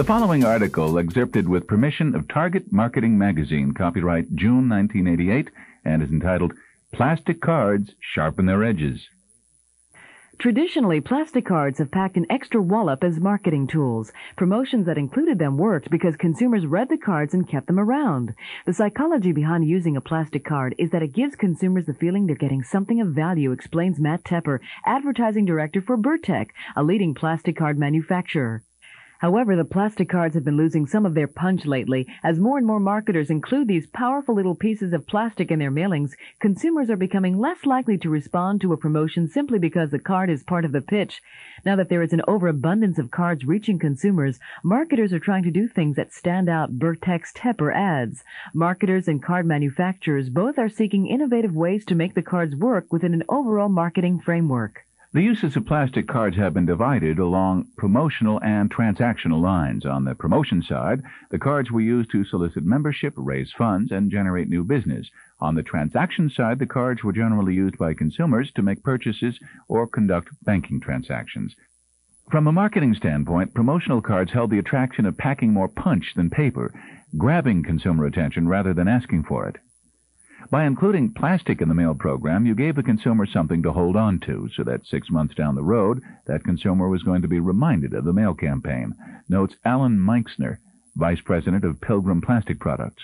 The following article, excerpted with permission of Target Marketing Magazine, copyright June 1988, and is entitled Plastic Cards Sharpen Their Edges. Traditionally, plastic cards have packed an extra wallop as marketing tools. Promotions that included them worked because consumers read the cards and kept them around. The psychology behind using a plastic card is that it gives consumers the feeling they're getting something of value, explains Matt Tepper, advertising director for Bertec, a leading plastic card manufacturer. However, the plastic cards have been losing some of their punch lately. As more and more marketers include these powerful little pieces of plastic in their mailings, consumers are becoming less likely to respond to a promotion simply because the card is part of the pitch. Now that there is an overabundance of cards reaching consumers, marketers are trying to do things that stand out, Bertec's Tepper adds. Marketers and card manufacturers both are seeking innovative ways to make the cards work within an overall marketing framework. The uses of plastic cards have been divided along promotional and transactional lines. On the promotion side, the cards were used to solicit membership, raise funds, and generate new business. On the transaction side, the cards were generally used by consumers to make purchases or conduct banking transactions. From a marketing standpoint, promotional cards held the attraction of packing more punch than paper, grabbing consumer attention rather than asking for it. By including plastic in the mail program, you gave the consumer something to hold on to, so that six months down the road, that consumer was going to be reminded of the mail campaign, notes Alan Meixner, Vice President of Pilgrim Plastic Products.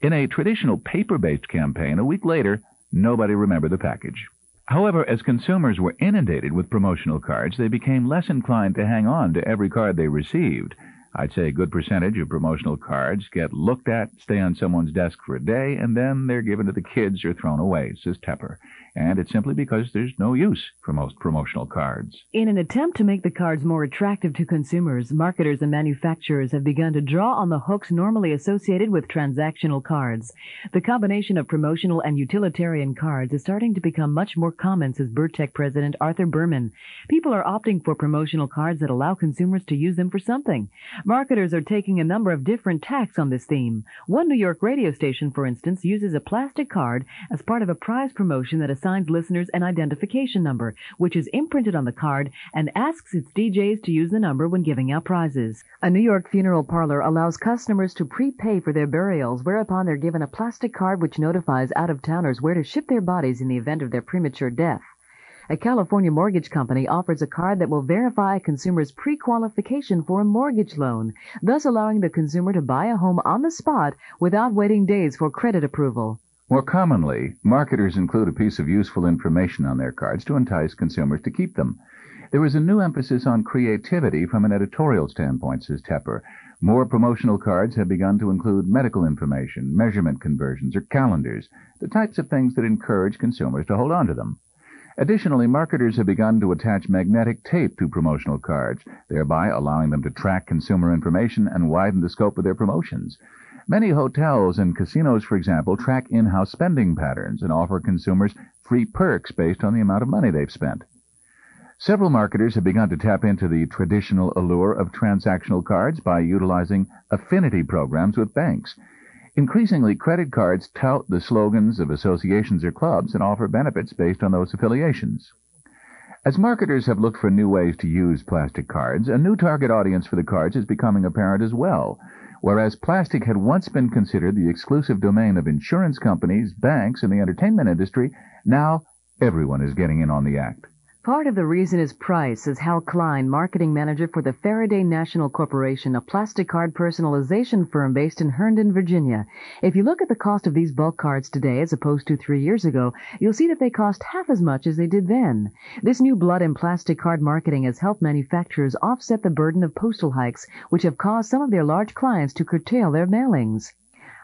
In a traditional paper-based campaign, a week later, nobody remembered the package. However, as consumers were inundated with promotional cards, they became less inclined to hang on to every card they received, I'd say a good percentage of promotional cards get looked at, stay on someone's desk for a day, and then they're given to the kids or thrown away, says Tepper. And it's simply because there's no use for most promotional cards. In an attempt to make the cards more attractive to consumers, marketers and manufacturers have begun to draw on the hooks normally associated with transactional cards. The combination of promotional and utilitarian cards is starting to become much more common, says Bertec president Arthur Berman. People are opting for promotional cards that allow consumers to use them for something. Marketers are taking a number of different tacks on this theme. One New York radio station, for instance, uses a plastic card as part of a prize promotion that assigns listeners an identification number, which is imprinted on the card and asks its DJs to use the number when giving out prizes. A New York funeral parlor allows customers to prepay for their burials, whereupon they're given a plastic card which notifies out-of-towners where to ship their bodies in the event of their premature death. A California mortgage company offers a card that will verify a consumer's pre-qualification for a mortgage loan, thus allowing the consumer to buy a home on the spot without waiting days for credit approval. More commonly, marketers include a piece of useful information on their cards to entice consumers to keep them. There is a new emphasis on creativity from an editorial standpoint, says Tepper. More promotional cards have begun to include medical information, measurement conversions, or calendars, the types of things that encourage consumers to hold on to them. Additionally, marketers have begun to attach magnetic tape to promotional cards, thereby allowing them to track consumer information and widen the scope of their promotions. Many hotels and casinos, for example, track in-house spending patterns and offer consumers free perks based on the amount of money they've spent. Several marketers have begun to tap into the traditional allure of transactional cards by utilizing affinity programs with banks. Increasingly, credit cards tout the slogans of associations or clubs and offer benefits based on those affiliations. As marketers have looked for new ways to use plastic cards, a new target audience for the cards is becoming apparent as well. Whereas plastic had once been considered the exclusive domain of insurance companies, banks, and the entertainment industry, now everyone is getting in on the act. Part of the reason is price, says Hal Klein, marketing manager for the Faraday National Corporation, a plastic card personalization firm based in Herndon, Virginia. If you look at the cost of these bulk cards today as opposed to three years ago, you'll see that they cost half as much as they did then. This new blood and plastic card marketing has helped manufacturers offset the burden of postal hikes, which have caused some of their large clients to curtail their mailings.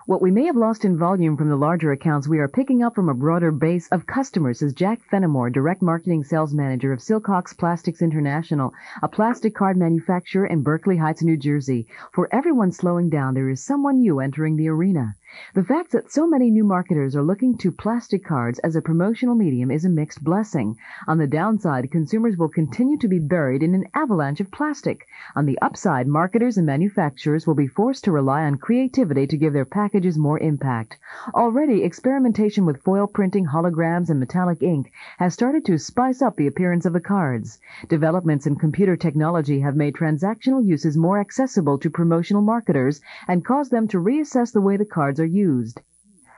What we may have lost in volume from the larger accounts, we are picking up from a broader base of customers, says Jack Fenimore, Direct Marketing Sales Manager of Silcox Plastics International, a plastic card manufacturer in Berkeley Heights, New Jersey. For everyone slowing down, there is someone new entering the arena. The fact that so many new marketers are looking to plastic cards as a promotional medium is a mixed blessing. On the downside, consumers will continue to be buried in an avalanche of plastic. On the upside, marketers and manufacturers will be forced to rely on creativity to give their packages more impact. Already, experimentation with foil printing, holograms, and metallic ink has started to spice up the appearance of the cards. Developments in computer technology have made transactional uses more accessible to promotional marketers and caused them to reassess the way the cards are used.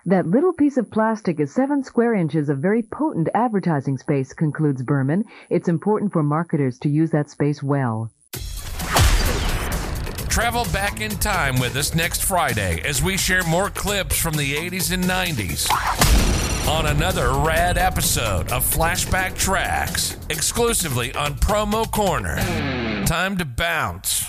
That little piece of plastic is seven square inches of very potent advertising space, concludes Berman. It's important for marketers to use that space well. Travel back in time with us next Friday as we share more clips from the 80s and 90s on another rad episode of Flashback Tracks, exclusively on Promo Corner. Time to bounce.